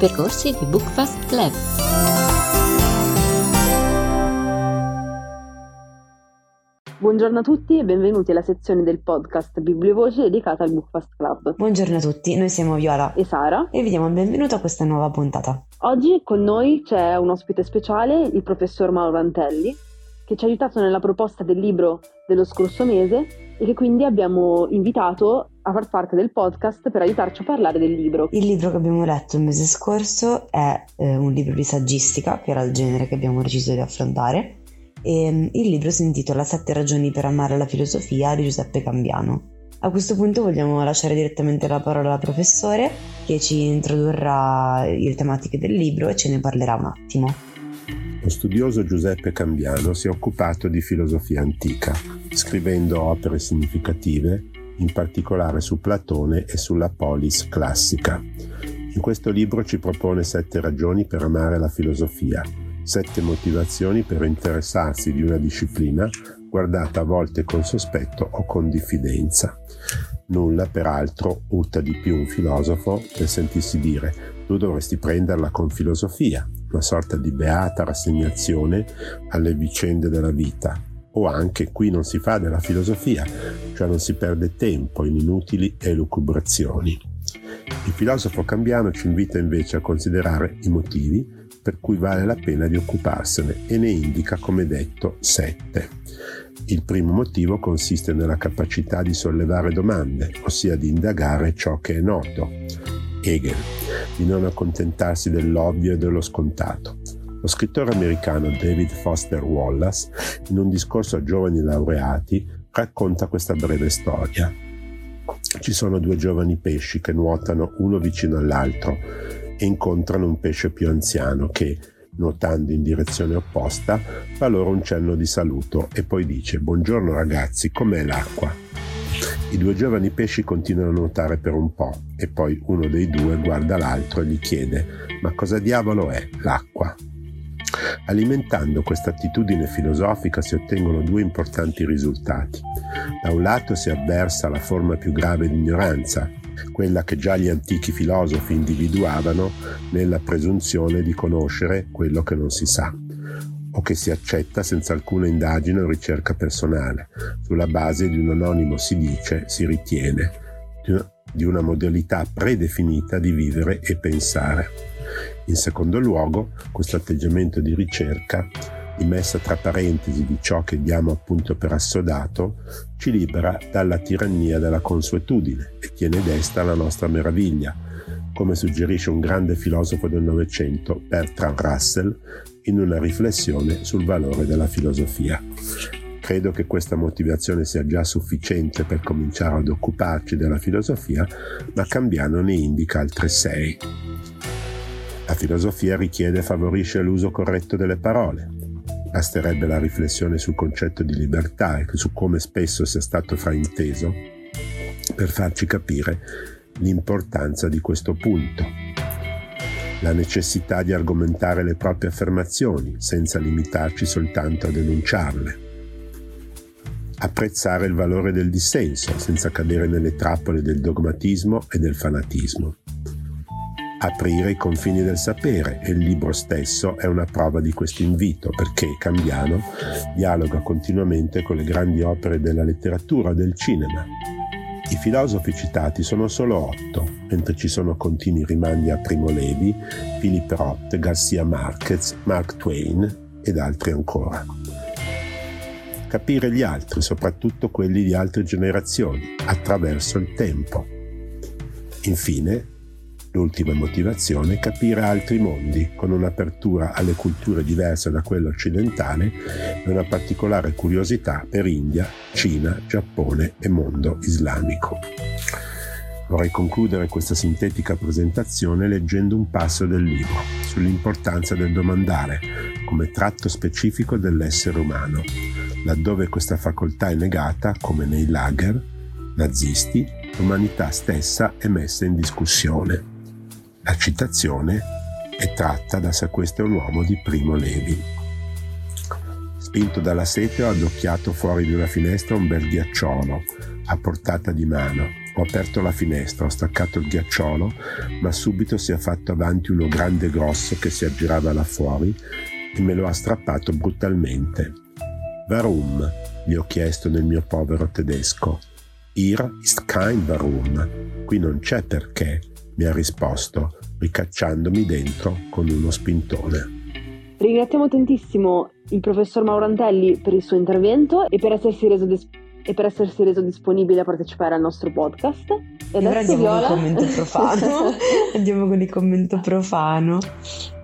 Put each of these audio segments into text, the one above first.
percorsi di Bookfast Club. Buongiorno a tutti e benvenuti alla sezione del podcast Bibliovoce dedicata al Bookfast Club. Buongiorno a tutti, noi siamo Viola e Sara e vi diamo il benvenuto a questa nuova puntata. Oggi con noi c'è un ospite speciale, il professor Mauro Antelli, che ci ha aiutato nella proposta del libro dello scorso mese e che quindi abbiamo invitato a far parte del podcast per aiutarci a parlare del libro. Il libro che abbiamo letto il mese scorso è eh, un libro di saggistica, che era il genere che abbiamo deciso di affrontare, e mm, il libro si intitola Sette ragioni per amare la filosofia di Giuseppe Cambiano. A questo punto vogliamo lasciare direttamente la parola al professore che ci introdurrà le tematiche del libro e ce ne parlerà un attimo. Lo studioso Giuseppe Cambiano si è occupato di filosofia antica, scrivendo opere significative, in particolare su Platone e sulla polis classica. In questo libro ci propone sette ragioni per amare la filosofia, sette motivazioni per interessarsi di una disciplina guardata a volte con sospetto o con diffidenza. Nulla, peraltro, urta di più un filosofo per sentirsi dire tu dovresti prenderla con filosofia, una sorta di beata rassegnazione alle vicende della vita. O anche qui non si fa della filosofia, cioè non si perde tempo in inutili elucubrazioni. Il filosofo cambiano ci invita invece a considerare i motivi per cui vale la pena di occuparsene e ne indica, come detto, sette. Il primo motivo consiste nella capacità di sollevare domande, ossia di indagare ciò che è noto. Hegel, di non accontentarsi dell'ovvio e dello scontato. Lo scrittore americano David Foster Wallace, in un discorso a giovani laureati, racconta questa breve storia. Ci sono due giovani pesci che nuotano uno vicino all'altro e incontrano un pesce più anziano che, nuotando in direzione opposta, fa loro un cenno di saluto e poi dice Buongiorno ragazzi, com'è l'acqua? I due giovani pesci continuano a nuotare per un po' e poi uno dei due guarda l'altro e gli chiede Ma cosa diavolo è l'acqua? Alimentando questa attitudine filosofica si ottengono due importanti risultati. Da un lato si avversa la forma più grave di ignoranza, quella che già gli antichi filosofi individuavano nella presunzione di conoscere quello che non si sa o che si accetta senza alcuna indagine o ricerca personale, sulla base di un anonimo si dice, si ritiene, di una modalità predefinita di vivere e pensare. In secondo luogo, questo atteggiamento di ricerca di messa tra parentesi di ciò che diamo appunto per assodato, ci libera dalla tirannia della consuetudine e tiene desta la nostra meraviglia, come suggerisce un grande filosofo del Novecento, Bertrand Russell, in una riflessione sul valore della filosofia. Credo che questa motivazione sia già sufficiente per cominciare ad occuparci della filosofia, ma Cambiano ne indica altre sei. La filosofia richiede e favorisce l'uso corretto delle parole, Basterebbe la riflessione sul concetto di libertà e su come spesso sia stato frainteso per farci capire l'importanza di questo punto. La necessità di argomentare le proprie affermazioni senza limitarci soltanto a denunciarle. Apprezzare il valore del dissenso senza cadere nelle trappole del dogmatismo e del fanatismo aprire i confini del sapere e il libro stesso è una prova di questo invito perché Cambiano dialoga continuamente con le grandi opere della letteratura, del cinema. I filosofi citati sono solo otto, mentre ci sono continui rimandi a Primo Levi, Philip Roth, Garcia Marquez, Mark Twain ed altri ancora. Capire gli altri, soprattutto quelli di altre generazioni, attraverso il tempo. Infine, L'ultima motivazione è capire altri mondi, con un'apertura alle culture diverse da quella occidentale e una particolare curiosità per India, Cina, Giappone e mondo islamico. Vorrei concludere questa sintetica presentazione leggendo un passo del libro sull'importanza del domandare come tratto specifico dell'essere umano, laddove questa facoltà è negata, come nei lager nazisti, l'umanità stessa è messa in discussione. La citazione è tratta da Se questo è un uomo di Primo Levi. Spinto dalla sete ho addocchiato fuori di una finestra un bel ghiacciolo a portata di mano. Ho aperto la finestra, ho staccato il ghiacciolo, ma subito si è fatto avanti uno grande grosso che si aggirava là fuori e me lo ha strappato brutalmente. Warum? gli ho chiesto nel mio povero tedesco. Ir ist kein Warum. Qui non c'è perché, mi ha risposto, ricacciandomi dentro con uno spintone. Ringraziamo tantissimo il professor Maurantelli per il suo intervento e per essersi reso, dis- e per essersi reso disponibile a partecipare al nostro podcast. E adesso andiamo Viola... con il commento profano. andiamo con il commento profano.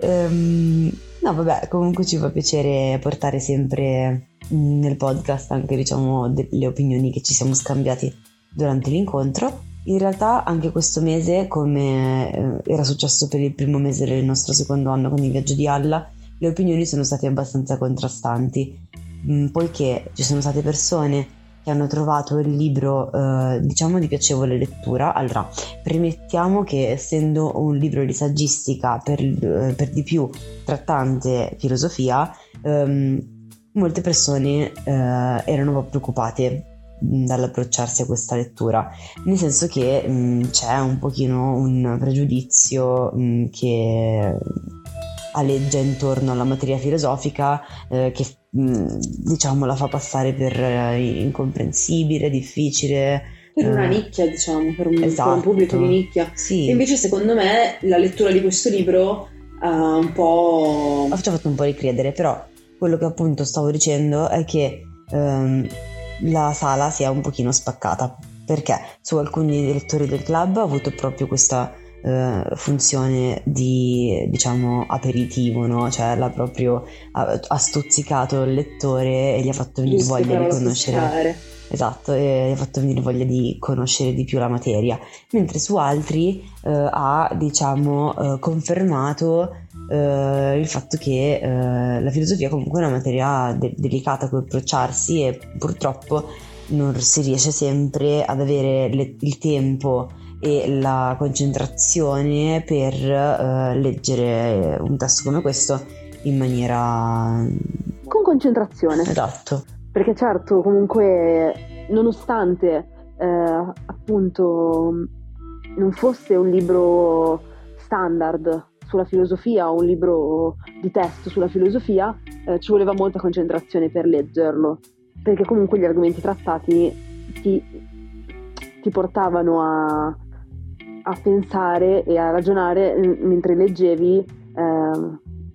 Um, no, vabbè, comunque ci fa piacere portare sempre nel podcast anche diciamo delle opinioni che ci siamo scambiati durante l'incontro. In realtà anche questo mese, come eh, era successo per il primo mese del nostro secondo anno con il viaggio di Alla, le opinioni sono state abbastanza contrastanti, mm, poiché ci sono state persone che hanno trovato il libro eh, diciamo di piacevole lettura. Allora, premettiamo che essendo un libro di saggistica per, eh, per di più trattante filosofia, ehm, molte persone eh, erano preoccupate dall'approcciarsi a questa lettura, nel senso che mh, c'è un pochino un pregiudizio mh, che aleggia intorno alla materia filosofica eh, che mh, diciamo la fa passare per eh, incomprensibile, difficile. Per una eh, nicchia, diciamo, per un, esatto. per un pubblico di nicchia. Sì. invece, secondo me, la lettura di questo libro ha un po'. Ha fatto un po' ricredere, però quello che appunto stavo dicendo è che ehm, la sala si è un pochino spaccata perché su alcuni lettori del club ha avuto proprio questa eh, funzione di diciamo aperitivo no? cioè l'ha proprio ha, ha, stuzzicato il lettore e gli ha fatto venire Giusto, voglia di conoscere esatto e gli ha fatto venire voglia di conoscere di più la materia mentre su altri eh, ha diciamo eh, confermato eh, il fatto che eh, la filosofia comunque è una materia de- delicata a cui approcciarsi e purtroppo non si riesce sempre ad avere le- il tempo e la concentrazione per uh, leggere un testo come questo in maniera con concentrazione. Esatto. Perché certo comunque nonostante eh, appunto non fosse un libro standard sulla filosofia o un libro di testo sulla filosofia, eh, ci voleva molta concentrazione per leggerlo, perché comunque gli argomenti trattati ti, ti portavano a, a, pensare e a ragionare mentre leggevi eh,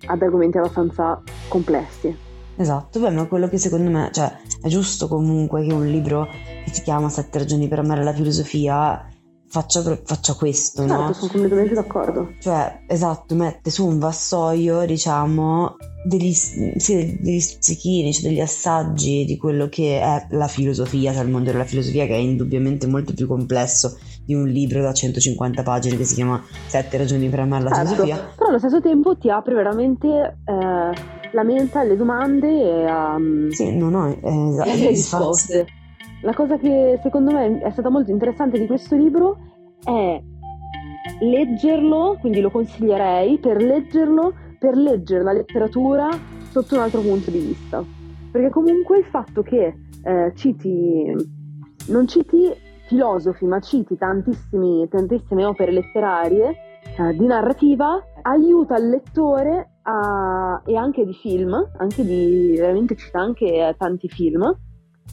ad argomenti abbastanza complessi. Esatto, beh, ma quello che secondo me, cioè, è giusto comunque che un libro che si chiama Sette ragioni per amare la filosofia faccia, faccia questo, certo, no? sono completamente d'accordo. Cioè, esatto, mette su un vassoio, diciamo, degli, sì, degli stuzzichini, cioè degli assaggi di quello che è la filosofia, cioè il mondo della filosofia che è indubbiamente molto più complesso di un libro da 150 pagine che si chiama Sette ragioni per amare la certo, filosofia. Però allo stesso tempo ti apre veramente eh, la mente alle domande e a... Um, sì, no, no, eh, esatto, le risposte. La cosa che secondo me è stata molto interessante di questo libro è leggerlo, quindi lo consiglierei per leggerlo, per leggere la letteratura sotto un altro punto di vista. Perché comunque il fatto che eh, citi, non citi filosofi, ma citi tantissime opere letterarie eh, di narrativa, aiuta il lettore a, e anche di film, anche di, veramente cita anche tanti film,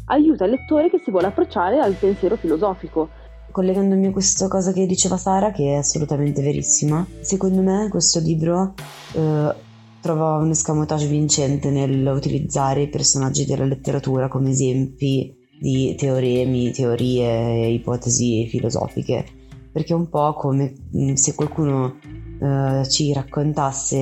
aiuta il lettore che si vuole approcciare al pensiero filosofico. Collegandomi a questa cosa che diceva Sara, che è assolutamente verissima, secondo me questo libro eh, trova un escamotage vincente nell'utilizzare i personaggi della letteratura come esempi di teoremi, teorie ipotesi filosofiche, perché è un po' come mm, se qualcuno eh, ci raccontasse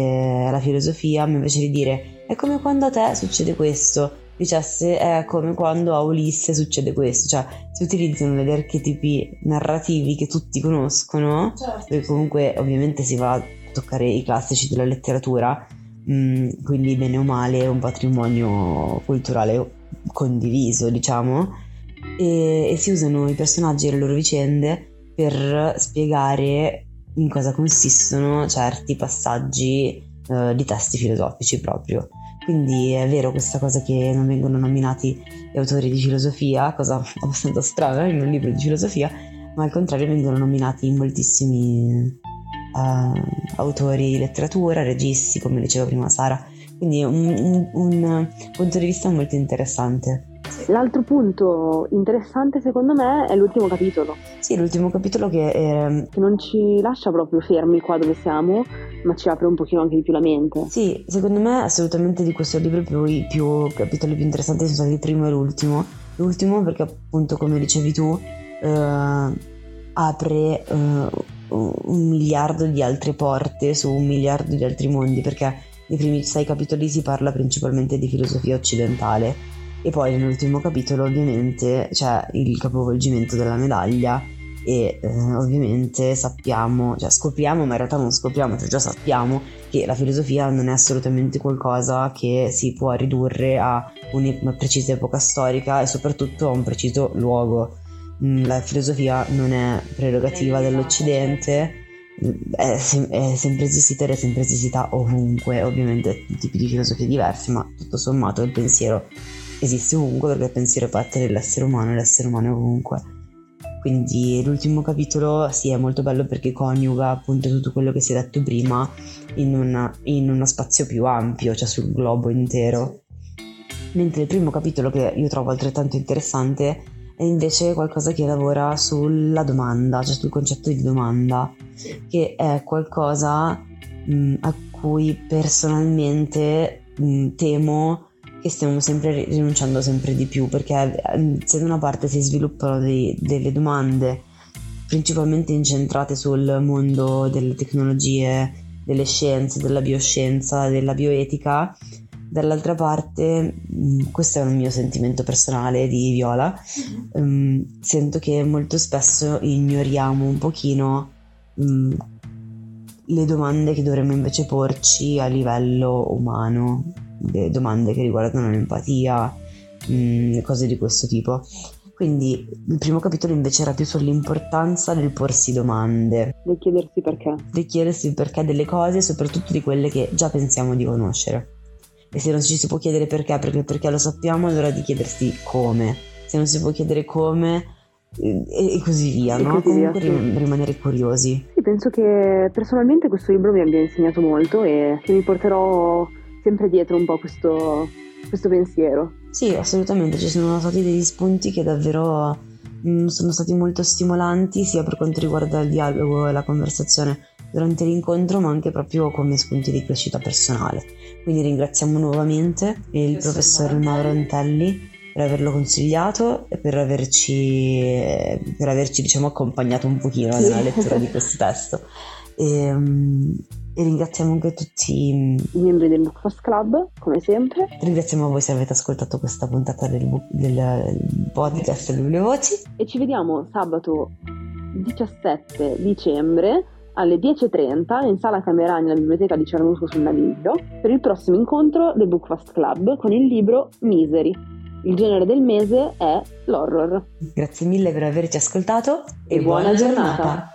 la filosofia, ma invece di dire è come quando a te succede questo, dicesse è come quando a Ulisse succede questo, cioè si utilizzano degli archetipi narrativi che tutti conoscono, certo. perché comunque ovviamente si va a toccare i classici della letteratura, mh, mm, quindi bene o male è un patrimonio culturale condiviso, diciamo, e, e si usano i personaggi e le loro vicende per spiegare in cosa consistono certi passaggi uh, di testi filosofici proprio. Quindi è vero questa cosa che non vengono nominati gli autori di filosofia, cosa abbastanza strana in un libro di filosofia, ma al contrario vengono nominati moltissimi uh, autori di letteratura, registi, come diceva prima Sara. Quindi un, un, un punto di vista molto interessante. L'altro punto interessante secondo me è l'ultimo capitolo. Sì, l'ultimo capitolo che, è... che non ci lascia proprio fermi qua dove siamo, ma ci apre un pochino anche di più la mente. Sì, secondo me assolutamente di questo libro più, i più capitoli più interessanti sono stati il primo e l'ultimo. L'ultimo perché appunto come dicevi tu eh, apre eh, un miliardo di altre porte su un miliardo di altri mondi perché nei primi sei capitoli si parla principalmente di filosofia occidentale e poi nell'ultimo capitolo ovviamente c'è il capovolgimento della medaglia e eh, ovviamente sappiamo, cioè scopriamo, ma in realtà non scopriamo, cioè già sappiamo che la filosofia non è assolutamente qualcosa che si può ridurre a una precisa epoca storica e soprattutto a un preciso luogo. Mm, la filosofia non è prerogativa dell'Occidente, è, sem- è sempre esistita ed è sempre esistita ovunque, ovviamente tipi di filosofie diversi, ma tutto sommato il pensiero esiste ovunque perché il pensiero parte dell'essere umano e l'essere umano è ovunque. Quindi l'ultimo capitolo sì è molto bello perché coniuga appunto tutto quello che si è detto prima in, una, in uno spazio più ampio, cioè sul globo intero. Mentre il primo capitolo che io trovo altrettanto interessante è invece qualcosa che lavora sulla domanda, cioè sul concetto di domanda, che è qualcosa mh, a cui personalmente mh, temo che stiamo sempre rinunciando sempre di più perché ehm, se da una parte si sviluppano dei, delle domande principalmente incentrate sul mondo delle tecnologie, delle scienze, della bioscienza, della bioetica, dall'altra parte, mm, questo è un mio sentimento personale di Viola, um, sento che molto spesso ignoriamo un pochino um, le domande che dovremmo invece porci a livello umano, domande che riguardano l'empatia, mh, mm, cose di questo tipo. Quindi il primo capitolo invece era più sull'importanza del porsi domande. Del chiedersi perché. Del chiedersi il perché delle cose, soprattutto di quelle che già pensiamo di conoscere. E se non ci si può chiedere perché, perché, perché lo sappiamo, allora di chiedersi come. Se non si può chiedere come, e, e così via, e no? Così Comunque via, sì. rimanere curiosi. Sì, penso che personalmente questo libro mi abbia insegnato molto e che mi porterò sempre dietro un po' questo, questo pensiero. Sì, assolutamente, ci sono stati degli spunti che davvero mh, mm, sono stati molto stimolanti sia per quanto riguarda il dialogo e la conversazione durante l'incontro, ma anche proprio come spunti di crescita personale. Quindi ringraziamo nuovamente il professor Mauro Antelli per averlo consigliato e per averci, per averci diciamo, accompagnato un pochino nella lettura di questo testo. E, um, e ringraziamo anche tutti i membri del Book Fast Club, come sempre. Ringraziamo voi se avete ascoltato questa puntata del, book, del podcast delle voci. E ci vediamo sabato 17 dicembre alle 10.30 in sala Camerani alla biblioteca di Cernusco sul Naviglio per il prossimo incontro del Book Fast Club con il libro Misery. Il genere del mese è l'horror. Grazie mille per averci ascoltato e, e buona, buona giornata. giornata.